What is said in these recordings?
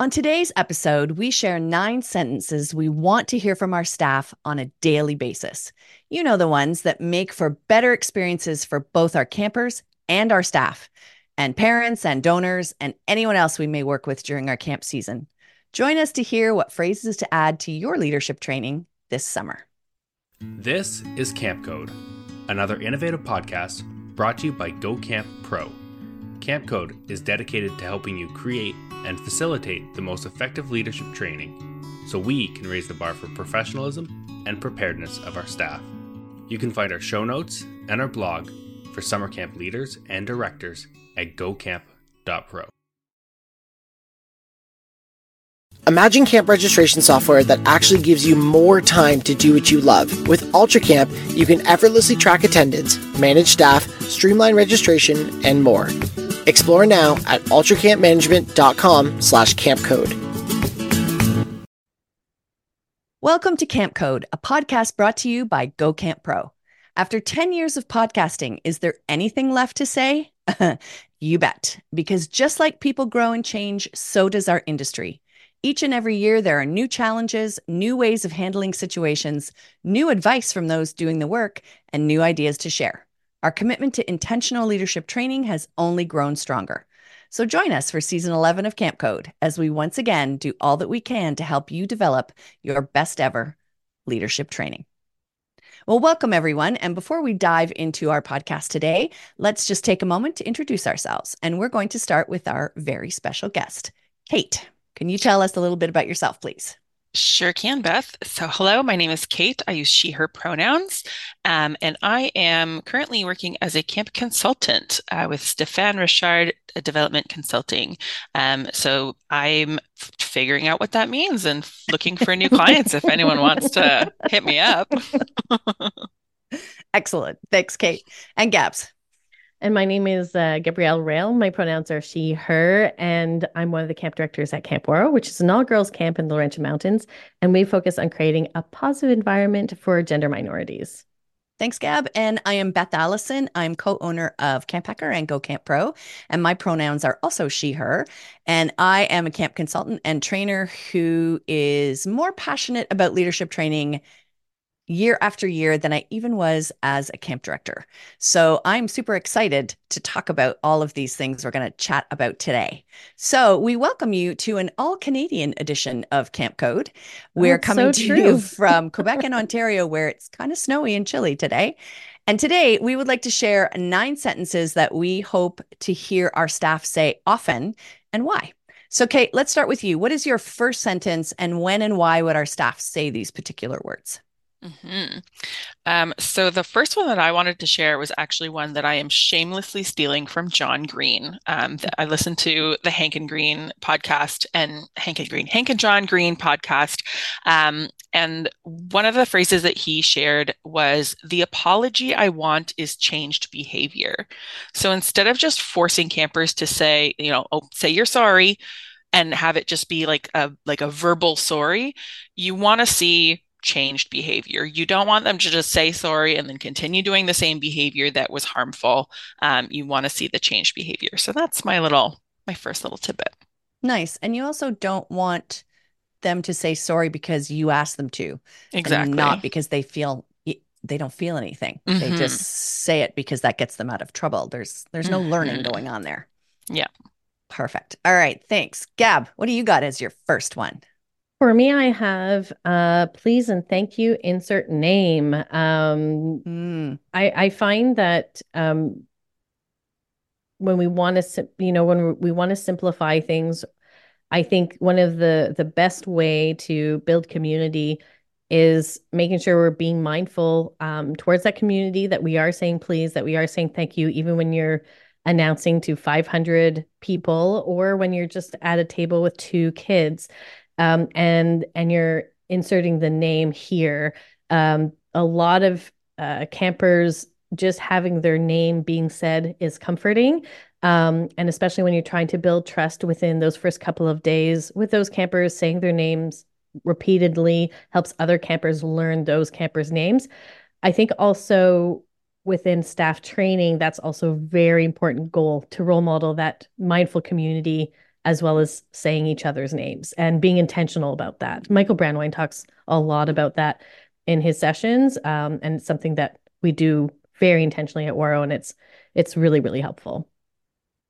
On today's episode, we share nine sentences we want to hear from our staff on a daily basis. You know, the ones that make for better experiences for both our campers and our staff, and parents and donors, and anyone else we may work with during our camp season. Join us to hear what phrases to add to your leadership training this summer. This is Camp Code, another innovative podcast brought to you by Go Camp Pro. Camp Code is dedicated to helping you create and facilitate the most effective leadership training so we can raise the bar for professionalism and preparedness of our staff. You can find our show notes and our blog for summer camp leaders and directors at gocamp.pro. Imagine camp registration software that actually gives you more time to do what you love. With UltraCamp, you can effortlessly track attendance, manage staff, streamline registration, and more. Explore now at ultracampmanagement.com slash campcode. Welcome to Camp Code, a podcast brought to you by Go Camp Pro. After 10 years of podcasting, is there anything left to say? you bet. Because just like people grow and change, so does our industry. Each and every year, there are new challenges, new ways of handling situations, new advice from those doing the work, and new ideas to share. Our commitment to intentional leadership training has only grown stronger. So join us for season 11 of Camp Code as we once again do all that we can to help you develop your best ever leadership training. Well, welcome everyone. And before we dive into our podcast today, let's just take a moment to introduce ourselves. And we're going to start with our very special guest, Kate. Can you tell us a little bit about yourself, please? Sure can, Beth. So, hello, my name is Kate. I use she, her pronouns. Um, and I am currently working as a camp consultant uh, with Stephane Richard Development Consulting. Um, so, I'm figuring out what that means and looking for new clients if anyone wants to hit me up. Excellent. Thanks, Kate. And Gabs. And my name is uh, Gabrielle Rail. My pronouns are she, her, and I'm one of the camp directors at Camp Ouareau, which is an all girls camp in the Laurentian Mountains. And we focus on creating a positive environment for gender minorities. Thanks, Gab. And I am Beth Allison. I'm co owner of Camp Hacker and Go Camp Pro. And my pronouns are also she, her. And I am a camp consultant and trainer who is more passionate about leadership training year after year than I even was as a camp director. So I'm super excited to talk about all of these things we're going to chat about today. So we welcome you to an all Canadian edition of Camp Code. Oh, we're That's coming so to true. you from Quebec and Ontario, where it's kind of snowy and chilly today. And today we would like to share nine sentences that we hope to hear our staff say often and why. So, Kate, let's start with you. What is your first sentence, and when and why would our staff say these particular words? Hmm Um, so the first one that I wanted to share was actually one that I am shamelessly stealing from John Green. Um, I listened to the Hank and Green podcast and Hank and Green, Hank and John Green podcast. Um, and one of the phrases that he shared was the apology I want is changed behavior. So instead of just forcing campers to say, you know, oh, say you're sorry and have it just be like a like a verbal sorry, you want to see changed behavior. You don't want them to just say sorry and then continue doing the same behavior that was harmful. Um, you want to see the changed behavior. So that's my little, my first little tidbit. Nice. And you also don't want them to say sorry because you asked them to, and Exactly. not because they feel they don't feel anything. They Mhm. just say it because that gets them out of trouble. There's there's no learning Mhm. going on there. Yeah. Perfect. All right. Thanks. Gab, what do you got as your first one? For me, I have uh, please and thank you, insert name. Um, Mm, I, I find that um, when we want to, you know, when we, we want to simplify things, I think one of the the best way to build community is making sure we're being mindful um, towards that community that we are saying please, that we are saying thank you, even when you're announcing to 500 people or when you're just at a table with two kids, um, and and you're inserting the name here. Um, a lot of uh, campers just having their name being said is comforting. Um, and especially when you're trying to build trust within those first couple of days with those campers, saying their names repeatedly helps other campers learn those campers' names. I think also within staff training, that's also a very important goal to role model that mindful community as well as saying each other's names and being intentional about that. Michael Brandwein talks a lot about that in his sessions, um, and it's something that we do very intentionally at Ouareau, and it's it's really really helpful.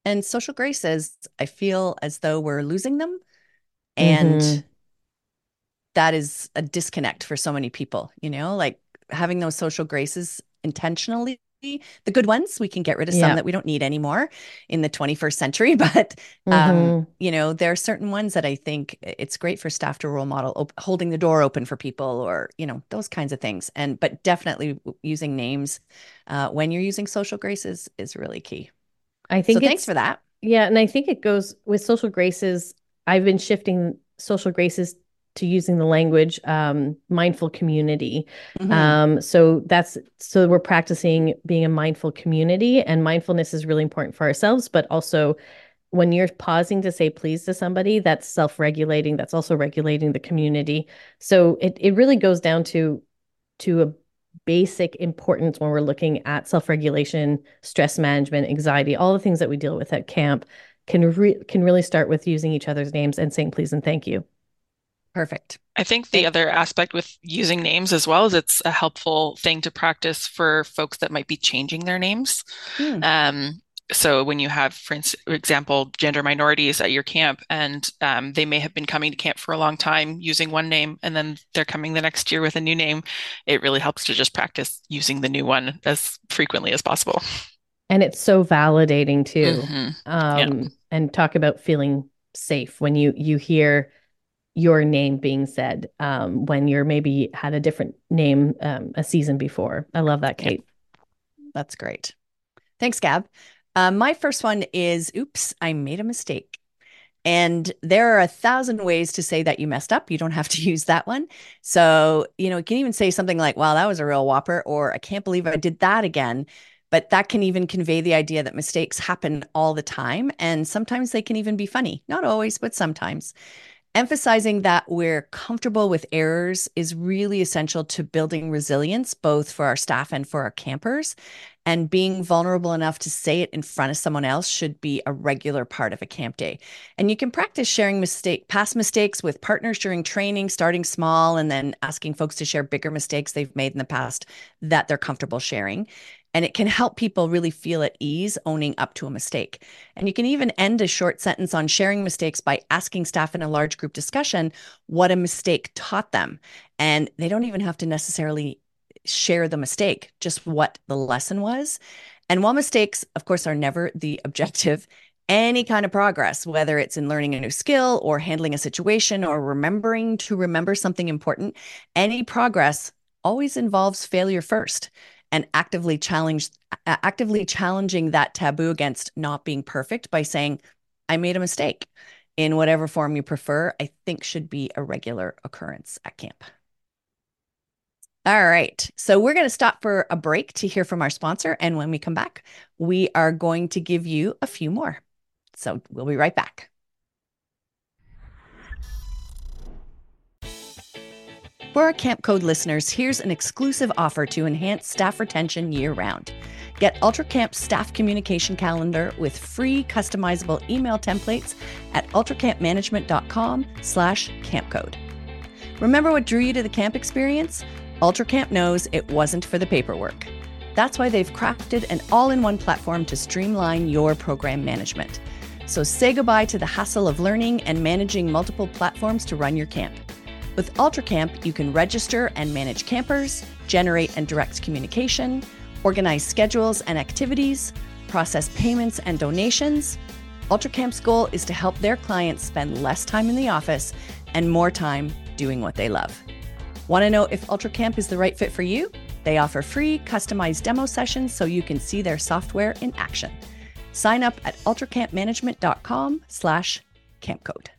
And social graces, I feel as though we're losing them, and mm-hmm. that is a disconnect for so many people. You know, like having those social graces intentionally the good ones. We can get rid of some yeah. that we don't need anymore in the 21st century. But, um, mm-hmm. you know, there are certain ones that I think it's great for staff to role model, op- holding the door open for people or, you know, those kinds of things. And, but definitely using names uh, when you're using social graces is really key. I think so thanks for that. Yeah. And I think it goes with social graces. I've been shifting social graces to using the language um, mindful community. Mm-hmm. Um, so that's so we're practicing being a mindful community, and mindfulness is really important for ourselves, but also when you're pausing to say please to somebody, that's self-regulating. That's also regulating the community. So it it really goes down to to a basic importance when we're looking at self-regulation, stress management, anxiety, all the things that we deal with at camp can re- can really start with using each other's names and saying please and thank you. Perfect. I think the other aspect with using names as well is it's a helpful thing to practice for folks that might be changing their names. Hmm. Um, so when you have, for example, gender minorities at your camp, and um, they may have been coming to camp for a long time using one name, and then they're coming the next year with a new name, it really helps to just practice using the new one as frequently as possible. And it's so validating too. Mm-hmm. Um, yeah. And talk about feeling safe when you you hear your name being said um, when you're maybe had a different name um, a season before. I love that, Kate. That's great. Thanks, Gab. Uh, my first one is Oops, I made a mistake. And there are a thousand ways to say that you messed up. You don't have to use that one. So, you know, you can even say something like, wow, that was a real whopper, or I can't believe I did that again. But that can even convey the idea that mistakes happen all the time. And sometimes they can even be funny. Not always, but sometimes emphasizing that we're comfortable with errors is really essential to building resilience, both for our staff and for our campers. And being vulnerable enough to say it in front of someone else should be a regular part of a camp day. And you can practice sharing mistake, past mistakes with partners during training, starting small, and then asking folks to share bigger mistakes they've made in the past that they're comfortable sharing. And it can help people really feel at ease owning up to a mistake. And you can even end a short sentence on sharing mistakes by asking staff in a large group discussion what a mistake taught them. And they don't even have to necessarily share the mistake, just what the lesson was. And while mistakes, of course, are never the objective, any kind of progress, whether it's in learning a new skill or handling a situation or remembering to remember something important, any progress always involves failure first and actively challenge actively challenging that taboo against not being perfect by saying i made a mistake. In whatever form you prefer i think should be a regular occurrence at camp. All right. So we're going to stop for a break to hear from our sponsor. And when we come back we are going to give you a few more. So we'll be right back For our Camp Code listeners, here's an exclusive offer to enhance staff retention year round. Get UltraCamp's staff communication calendar with free customizable email templates at ultracampmanagement.com slash campcode. Remember what drew you to the camp experience? UltraCamp knows it wasn't for the paperwork. That's why they've crafted an all-in-one platform to streamline your program management. So say goodbye to the hassle of learning and managing multiple platforms to run your camp. With UltraCamp, you can register and manage campers, generate and direct communication, organize schedules and activities, process payments and donations. UltraCamp's goal is to help their clients spend less time in the office and more time doing what they love. Want to know if UltraCamp is the right fit for you? They offer free customized demo sessions so you can see their software in action. Sign up at ultracampmanagement.com slash campcode.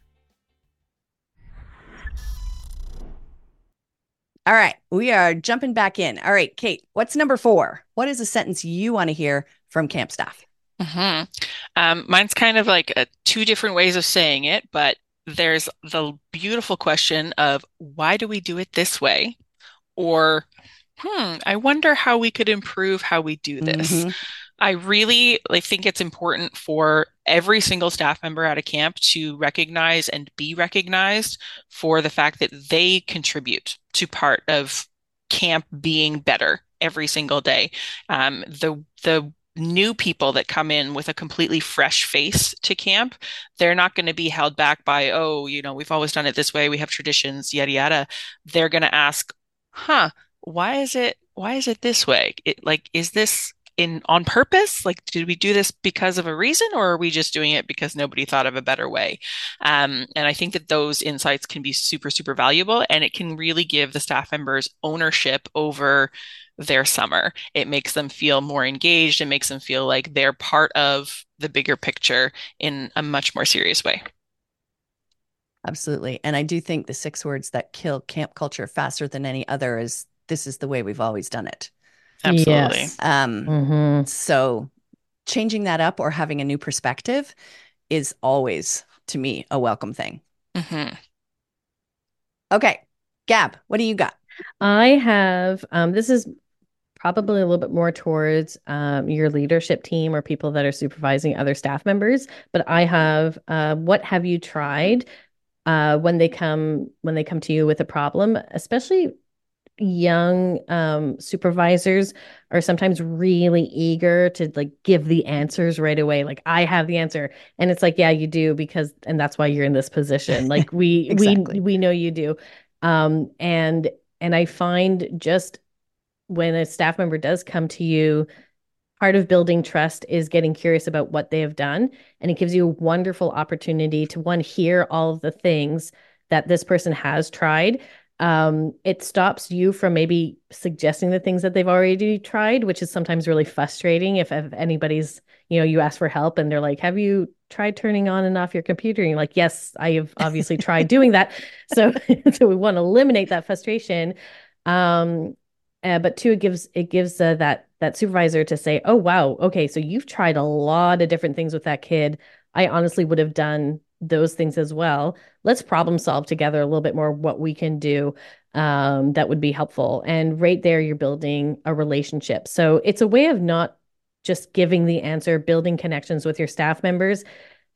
All right, we are jumping back in. All right, Kate, what's number four? What is a sentence you want to hear from camp staff? Mm-hmm. Um, mine's kind of like a, two different ways of saying it, but there's the beautiful question of why do we do it this way? Or, hmm, I wonder how we could improve how we do this. Mm-hmm. I really like, think it's important for every single staff member at a camp to recognize and be recognized for the fact that they contribute to part of camp being better every single day. Um, the the new people that come in with a completely fresh face to camp, they're not going to be held back by, oh, you know, we've always done it this way, we have traditions, yada yada. They're going to ask, huh, why is it why is it this way? It, like, is this in on purpose? Like, did we do this because of a reason, or are we just doing it because nobody thought of a better way? Um, and I think that those insights can be super, super valuable, and it can really give the staff members ownership over their summer. It makes them feel more engaged. It makes them feel like they're part of the bigger picture in a much more serious way. Absolutely. And I do think the six words that kill camp culture faster than any other is this is the way we've always done it. Absolutely. Yes. Um, mm-hmm. So changing that up or having a new perspective is always, to me, a welcome thing. Mm-hmm. Okay. Gab, what do you got? I have, um, this is probably a little bit more towards um, your leadership team or people that are supervising other staff members. But I have, uh, what have you tried uh, when they come when they come to you with a problem, especially young um, supervisors are sometimes really eager to like give the answers right away. Like i have the answer. And it's like yeah you do because and that's why you're in this position. Like we exactly. we we know you do. Um and and i find just when a staff member does come to you part of building trust is getting curious about what they have done and it gives you a wonderful opportunity to one hear all of the things that this person has tried um, it stops you from maybe suggesting the things that they've already tried, which is sometimes really frustrating if, if anybody's, you know, you ask for help and they're like, have you tried turning on and off your computer? And you're like, yes, I have obviously tried doing that. So, so we want to eliminate that frustration. Um, uh, but two, it gives, it gives uh, that, that supervisor to say, oh, wow, okay, so you've tried a lot of different things with that kid. I honestly would have done those things as well. Let's problem solve together a little bit more what we can do um, that would be helpful. And right there, you're building a relationship. So it's a way of not just giving the answer, building connections with your staff members,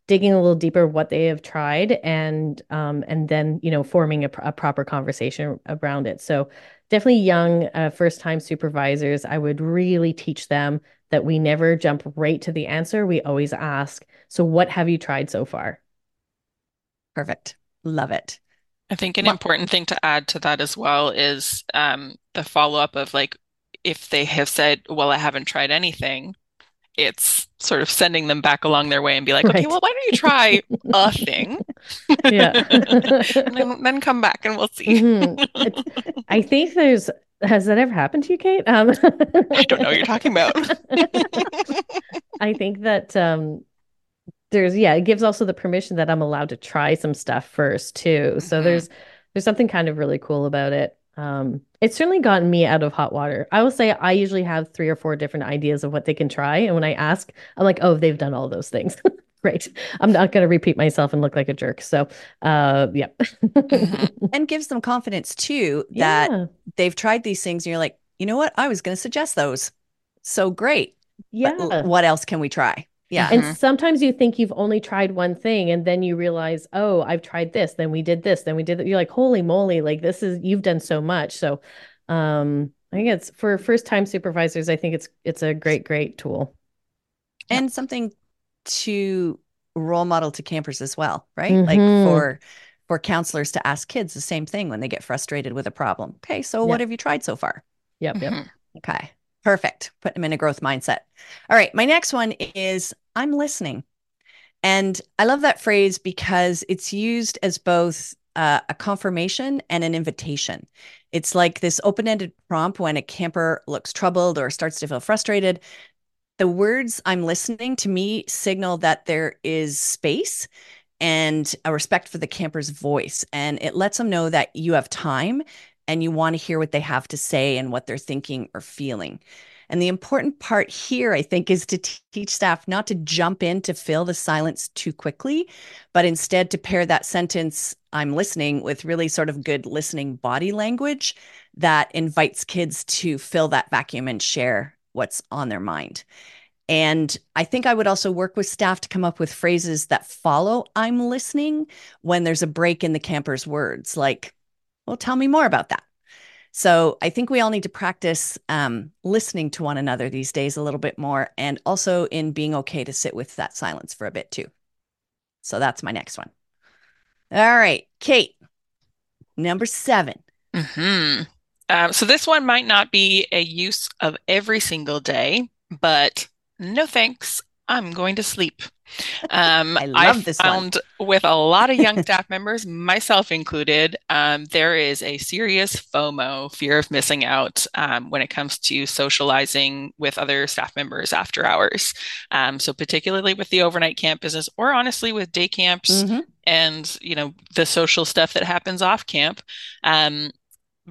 digging a little deeper what they have tried, and um, and then you know forming a, a, proper conversation around it. So definitely young uh, first time supervisors, I would really teach them that we never jump right to the answer. We always ask, so what have you tried so far? Perfect. Love it. I think an important thing to add to that as well is um, the follow up of like, if they have said, well, I haven't tried anything, it's sort of sending them back along their way and be like, right. okay, well, why don't you try a thing? Yeah. then, then, come back and we'll see. Mm-hmm. I think there's, has that ever happened to you, Kate? Um, I don't know what you're talking about. I think that um, there's yeah it gives also the permission that i'm allowed to try some stuff first too. Mm-hmm. so there's there's something kind of really cool about it. Um it's certainly gotten me out of hot water. I will say i usually have three or four different ideas of what they can try. And when i ask i'm like oh they've done all those things. Great. I'm not going to repeat myself and look like a jerk. So uh yeah. Mm-hmm. and gives them confidence too that yeah. they've tried these things and you're like you know what? I was going to suggest those. So great. Yeah. but what else can we try yeah. And mm-hmm. sometimes you think you've only tried one thing and then you realize, oh, I've tried this, then we did this, then we did that. You're like, holy moly, like this is you've done so much. So um I think it's for first time supervisors, I think it's it's a great, great tool. And yeah. something to role model to campers as well, right? Mm-hmm. Like for for counselors to ask kids the same thing when they get frustrated with a problem. Okay, so yep. what have you tried so far? Yep, yep. Mm-hmm. Okay. Perfect. Put them in a growth mindset. All right. My next one is I'm listening. And I love that phrase because it's used as both uh, a confirmation and an invitation. It's like this open ended prompt when a camper looks troubled or starts to feel frustrated. The words I'm listening to me signal that there is space and a respect for the camper's voice. And it lets them know that you have time and you want to hear what they have to say and what they're thinking or feeling. And the important part here, I think, is to teach staff not to jump in to fill the silence too quickly, but instead to pair that sentence, I'm listening, with really sort of good listening body language that invites kids to fill that vacuum and share what's on their mind. And I think I would also work with staff to come up with phrases that follow I'm listening when there's a break in the camper's words, like, well, tell me more about that. So I think we all need to practice um, listening to one another these days a little bit more and also in being okay to sit with that silence for a bit too. So that's my next one. All right, Kate, number 7 hmm Um, so this one might not be a use of every single day, but no thanks. I'm going to sleep. Um, I love this found one. with a lot of young staff members, myself included, um, there is a serious FOMO, fear of missing out, um, when it comes to socializing with other staff members after hours. Um, so particularly with the overnight camp business, or honestly with day camps Mhm. and you know the social stuff that happens off camp. Um,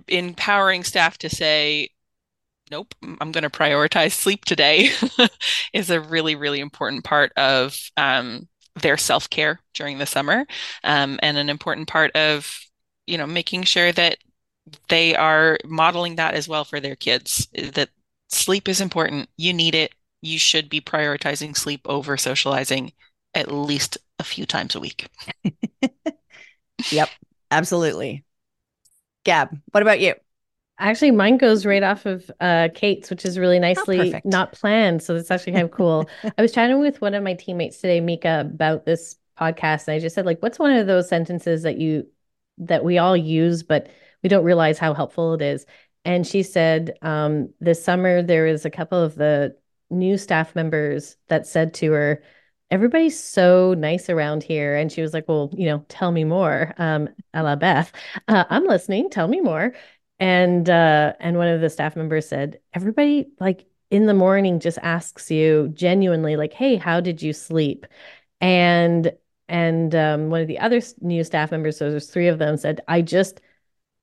empowering staff to say, nope, I'm going to prioritize sleep today is a really, really important part of um, their self care during the summer, um, and an important part of you know making sure that they are modeling that as well for their kids. That sleep is important. You need it. You should be prioritizing sleep over socializing at least a few times a week. Yep, absolutely. Gab, what about you? Actually, mine goes right off of uh, Kate's, which is really nicely perfect. not planned. So it's actually kind of cool. I was chatting with one of my teammates today, Mika, about this podcast, and I just said, like, what's one of those sentences that you that we all use, but we don't realize how helpful it is? And she said, um, this summer there was a couple of the new staff members that said to her, everybody's so nice around here. And she was like, well, you know, tell me more. Um, a la Beth, uh, I'm listening. Tell me more. And uh, and one of the staff members said, everybody like in the morning just asks you genuinely, like, hey, how did you sleep? And and um, one of the other new staff members, so there's three of them, said, I just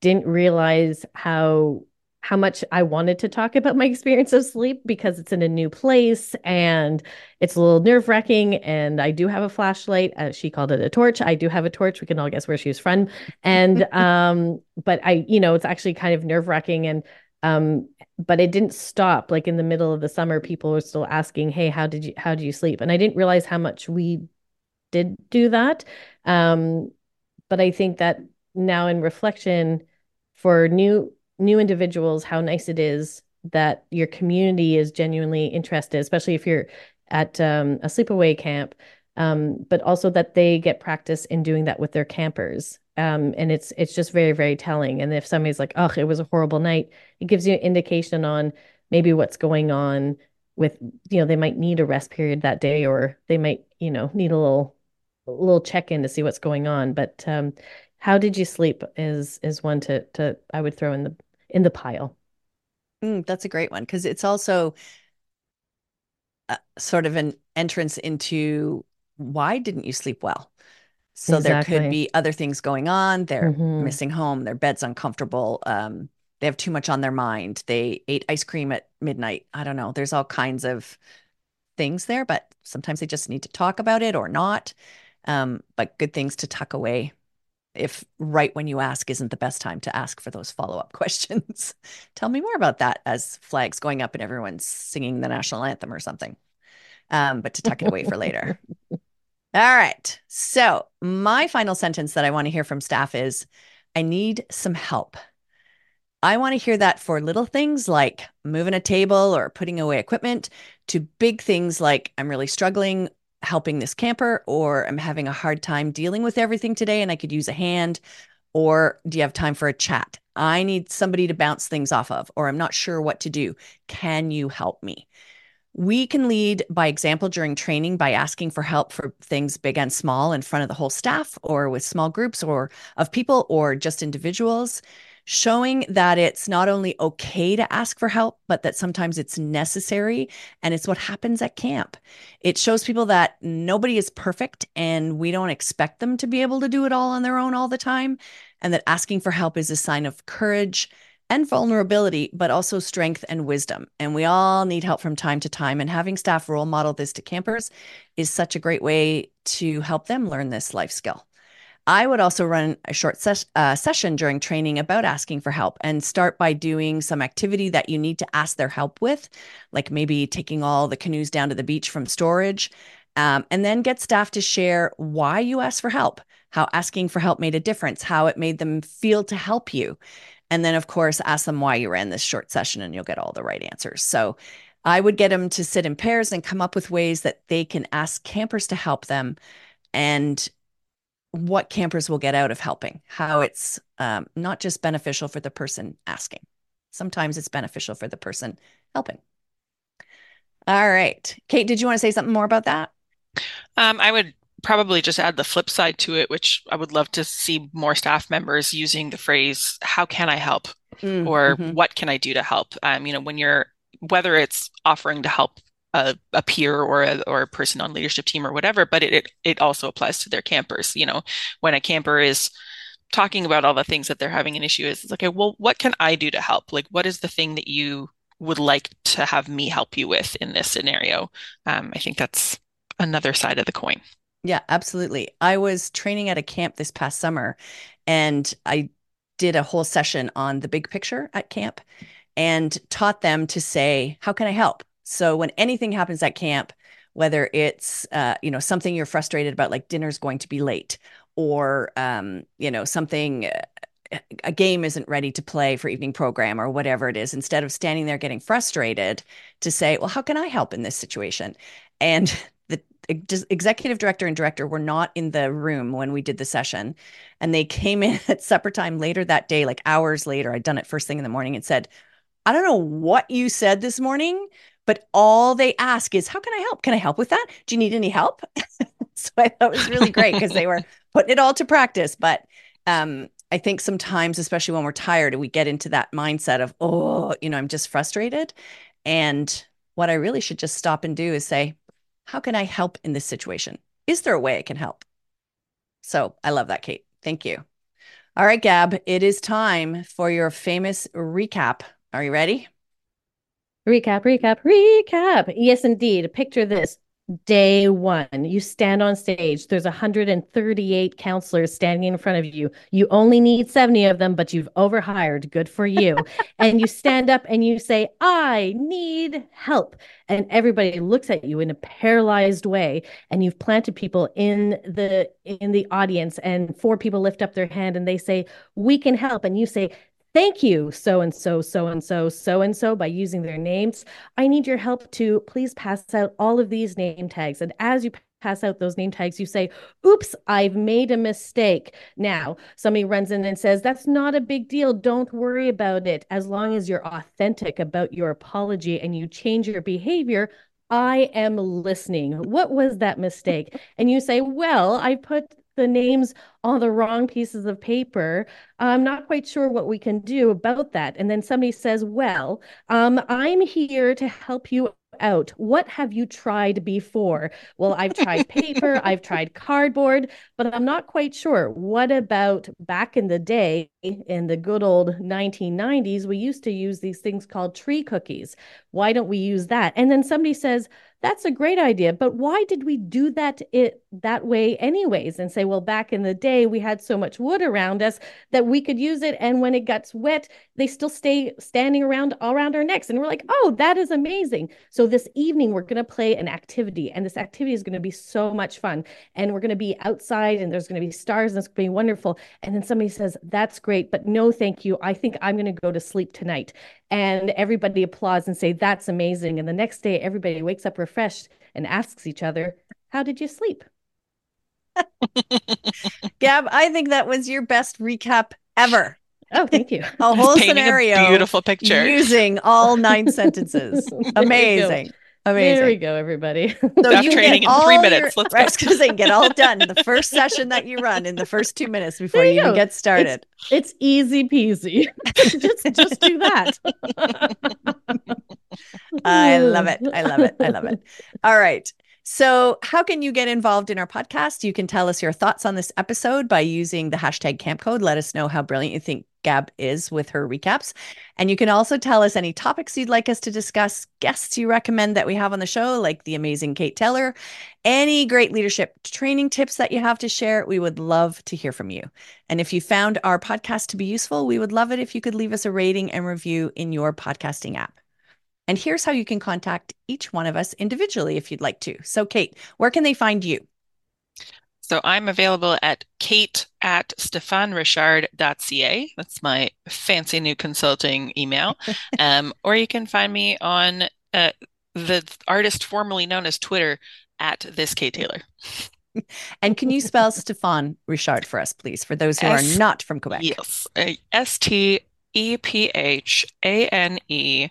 didn't realize how how much I wanted to talk about my experience of sleep because it's in a new place and it's a little nerve wracking. And I do have a flashlight. Uh, she called it a torch. I do have a torch. We can all guess where she was from. And um, but I, you know, it's actually kind of nerve wracking and um, but it didn't stop. Like in the middle of the summer, people were still asking, "Hey, how did you how do you sleep?" And I didn't realize how much we did do that. Um, but I think that now in reflection for new new individuals, how nice it is that your community is genuinely interested, especially if you're at um, a sleepaway camp, um, but also that they get practice in doing that with their campers. Um, and it's it's just very very telling. And if somebody's like, "Oh, it was a horrible night," it gives you an indication on maybe what's going on with you know they might need a rest period that day, or they might you know need a little little check in to see what's going on. But um, how did you sleep is is one to to I would throw in the in the pile. Mm, that's a great one because it's also uh, sort of an entrance into why didn't you sleep well? So there could be other things going on. They're Mhm. missing home, their bed's uncomfortable, um, they have too much on their mind. They ate ice cream at midnight. I don't know. There's all kinds of things there, but sometimes they just need to talk about it or not. Um, but good things to tuck away if right when you ask isn't the best time to ask for those follow-up questions. Tell me more about that as flags going up and everyone's singing the national anthem or something. Um, but to tuck it away for later. All right. So, my final sentence that I want to hear from staff is I need some help. I want to hear that for little things like moving a table or putting away equipment to big things like I'm really struggling helping this camper or I'm having a hard time dealing with everything today and I could use a hand or do you have time for a chat? I need somebody to bounce things off of or I'm not sure what to do. Can you help me? We can lead by example during training by asking for help for things big and small in front of the whole staff or with small groups or of people or just individuals, showing that it's not only okay to ask for help, but that sometimes it's necessary and it's what happens at camp. It shows people that nobody is perfect and we don't expect them to be able to do it all on their own all the time, and that asking for help is a sign of courage and vulnerability, but also strength and wisdom. And we all need help from time to time. And having staff role model this to campers is such a great way to help them learn this life skill. I would also run a short ses- uh, session during training about asking for help and start by doing some activity that you need to ask their help with, like maybe taking all the canoes down to the beach from storage, um, and then get staff to share why you asked for help, how asking for help made a difference, how it made them feel to help you. And then, of course, ask them why you ran this short session and you'll get all the right answers. So I would get them to sit in pairs and come up with ways that they can ask campers to help them and what campers will get out of helping, how it's um, not just beneficial for the person asking. Sometimes it's beneficial for the person helping. All right. Kate, did you want to say something more about that? Um, I would probably just add the flip side to it, which I would love to see more staff members using the phrase, how can I help? Mm, or mm-hmm. what can I do to help? Um, you know, when you're, whether it's offering to help a, a peer or a, or a person on leadership team or whatever, but it, it, it also applies to their campers. You know, when a camper is talking about all the things that they're having an issue is, it's okay, well, what can I do to help? Like, what is the thing that you would like to have me help you with in this scenario? Um, I think that's another side of the coin. Yeah, absolutely. I was training at a camp this past summer and I did a whole session on the big picture at camp and taught them to say, How can I help? So when anything happens at camp, whether it's uh, you know something you're frustrated about, like dinner's going to be late, or um, you know something a game isn't ready to play for evening program or whatever it is instead of standing there getting frustrated to say well how can i help in this situation? And the executive director and director were not in the room when we did the session and they came in at supper time later that day like hours later. I'd done it first thing in the morning and said i don't know what you said this morning but all they ask is how can i help can i help with that do you need any help so i thought it was really great because they were putting it all to practice but um, I think sometimes, especially when we're tired, we get into that mindset of, oh, you know, I'm just frustrated. And what I really should just stop and do is say, how can I help in this situation? Is there a way I can help? So I love that, Kate. Thank you. All right, Gab, it is time for your famous recap. Are you ready? Recap, recap, recap. Yes, indeed. Picture this. Day one you stand on stage. There's 138 counselors standing in front of you. You only need 70 of them but you've overhired. Good for you. And you stand up and you say i need help. And everybody looks at you in a paralyzed way. And you've planted people in the in the audience. And four people lift up their hand and they say we can help. And you say Thank you, so and so, so and so, so and so, by using their names. I need your help to please pass out all of these name tags. And as you pass out those name tags, you say, Oops, I've made a mistake. Now, somebody runs in and says, That's not a big deal. Don't worry about it. As long as you're authentic about your apology and you change your behavior, I am listening. What was that mistake? And you say, Well, I put the names on the wrong pieces of paper. I'm not quite sure what we can do about that. And then somebody says, Well, um, I'm here to help you out. What have you tried before? Well, I've tried paper, I've tried cardboard, but I'm not quite sure. What about back in the day, in the good old 1990s, we used to use these things called tree cookies. Why don't we use that? And then somebody says, that's a great idea, but why did we do that it that way anyways? And say, well, back in the day we had so much wood around us that we could use it, and when it gets wet, they still stay standing around all around our necks. And we're like, oh, that is amazing. So this evening we're going to play an activity, and this activity is going to be so much fun, and we're going to be outside, and there's going to be stars, and it's going to be wonderful. And then somebody says, that's great, but no, thank you. I think I'm going to go to sleep tonight and everybody applauds and say that's amazing and the next day everybody wakes up refreshed and asks each other how did you sleep gab i think that was your best recap ever oh thank you a whole scenario a beautiful picture using all nine sentences amazing Amazing. There we go, everybody. So you training in three minutes. Your, Let's go. Say, get all done the first session that you run in the first two minutes before you, you even get started. It's, it's easy peasy. just just do that. I love it. I love it. I love it. All right. So, how can you get involved in our podcast? You can tell us your thoughts on this episode by using the hashtag camp code. Let us know how brilliant you think Gab is with her recaps. And you can also tell us any topics you'd like us to discuss, guests you recommend that we have on the show, like the amazing Kate Teller, any great leadership training tips that you have to share. We would love to hear from you. And if you found our podcast to be useful, we would love it if you could leave us a rating and review in your podcasting app. And here's how you can contact each one of us individually if you'd like to. So, Kate, where can they find you? So I'm available at kate at stephanerichard.ca. That's my fancy new consulting email. um, or you can find me on uh, the artist formerly known as Twitter at this Kate Taylor. and can you spell Stephane Richard for us, please, for those who S- are not from Quebec? Yes. S T E P H A N E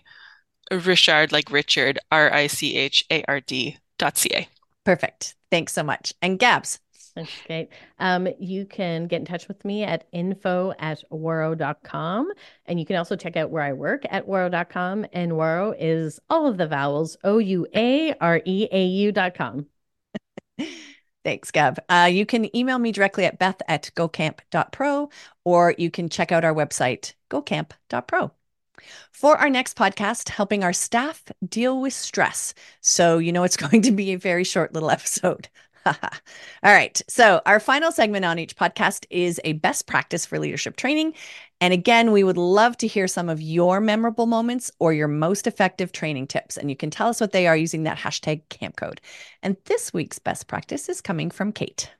Richard, like Richard, R I C H A R D dot C A. Perfect. Thanks so much. And Gabs. Okay. Um, you can get in touch with me at info at ouareau.com. And you can also check out where I work at ouareau.com. And ouareau is all of the vowels O U A R E A U.com. Thanks, Gab. Uh, you can email me directly at beth at gocamp.pro, or you can check out our website, gocamp.pro for our next podcast, helping our staff deal with stress. So, you know, it's going to be a very short little episode. All right. So, our final segment on each podcast is a best practice for leadership training. And again, we would love to hear some of your memorable moments or your most effective training tips. And you can tell us what they are using that hashtag camp code. And this week's best practice is coming from Kate.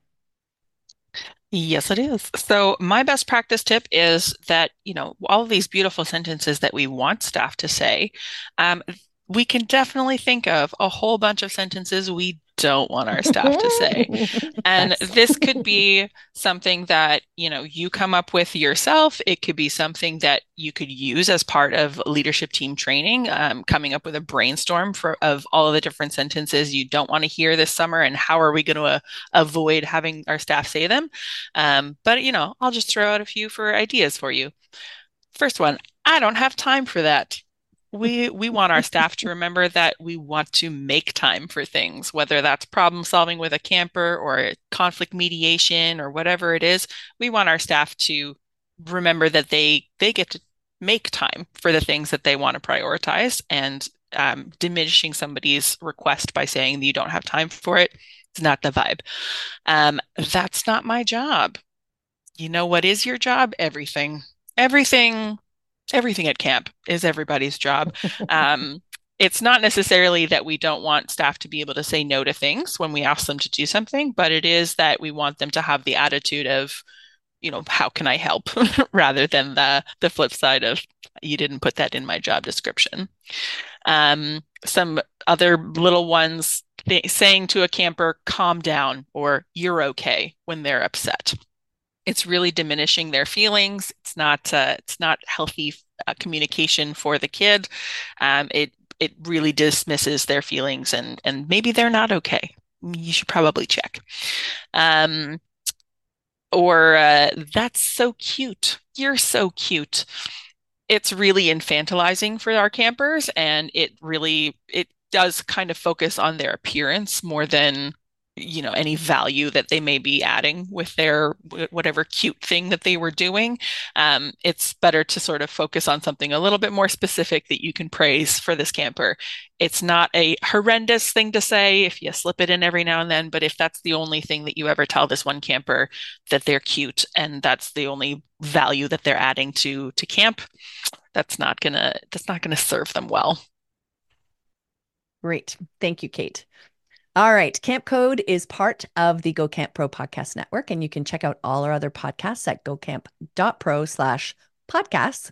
Yes, it is. So, my best practice tip is that, you know, all of these beautiful sentences that we want staff to say, um, we can definitely think of a whole bunch of sentences we don't want our staff to say. And this could be something that, you know, you come up with yourself. It could be something that you could use as part of leadership team training, um, coming up with a brainstorm for of all of the different sentences you don't want to hear this summer and how are we going to uh, avoid having our staff say them. Um, but, you know, I'll just throw out a few for ideas for you. First one, I don't have time for that we we want our staff to remember that we want to make time for things whether that's problem solving with a camper or conflict mediation or whatever it is. We want our staff to remember that they they get to make time for the things that they want to prioritize and um, diminishing somebody's request by saying that you don't have time for it. It is not the vibe. Um, that's not my job. You know what is your job? Everything. Everything everything at camp is everybody's job. Um, it's not necessarily that we don't want staff to be able to say no to things when we ask them to do something, but it is that we want them to have the attitude of, you know, how can I help rather than the the flip side of you didn't put that in my job description. Um, some other little ones th- saying to a camper, calm down or you're okay when they're upset it's really diminishing their feelings. It's not uh, it's not healthy uh, communication for the kid. Um, it it really dismisses their feelings and and maybe they're not okay. You should probably check. Um, or uh, that's so cute. You're so cute. It's really infantilizing for our campers, and it really it does kind of focus on their appearance more than you know any value that they may be adding with their whatever cute thing that they were doing. Um, it's better to sort of focus on something a little bit more specific that you can praise for this camper. It's not a horrendous thing to say if you slip it in every now and then but if that's the only thing that you ever tell this one camper that they're cute and that's the only value that they're adding to to camp that's not gonna that's not gonna serve them well. Great. Thank you kate all right. Camp Code is part of the Go Camp Pro podcast network, and you can check out all our other podcasts at gocamp.pro slash podcasts.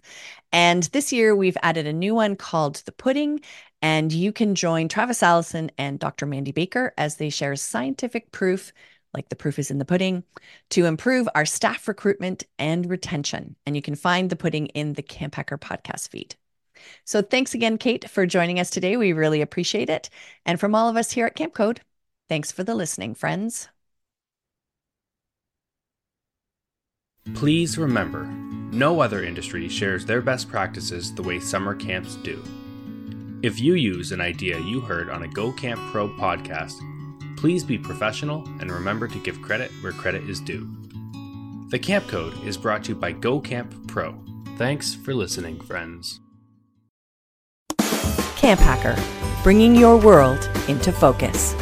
And this year we've added a new one called The Pudding, and you can join Travis Allison and Dr. Mandy Baker as they share scientific proof, like the proof is in the pudding, to improve our staff recruitment and retention. And you can find The Pudding in the Camp Hacker podcast feed. So thanks again, Kate, for joining us today. We really appreciate it. And from all of us here at Camp Code, thanks for the listening, friends. Please remember, no other industry shares their best practices the way summer camps do. If you use an idea you heard on a Go Camp Pro podcast, Please be professional and remember to give credit where credit is due. The Camp Code is brought to you by Go Camp Pro. Thanks for listening, friends. Camp Hacker, bringing your world into focus.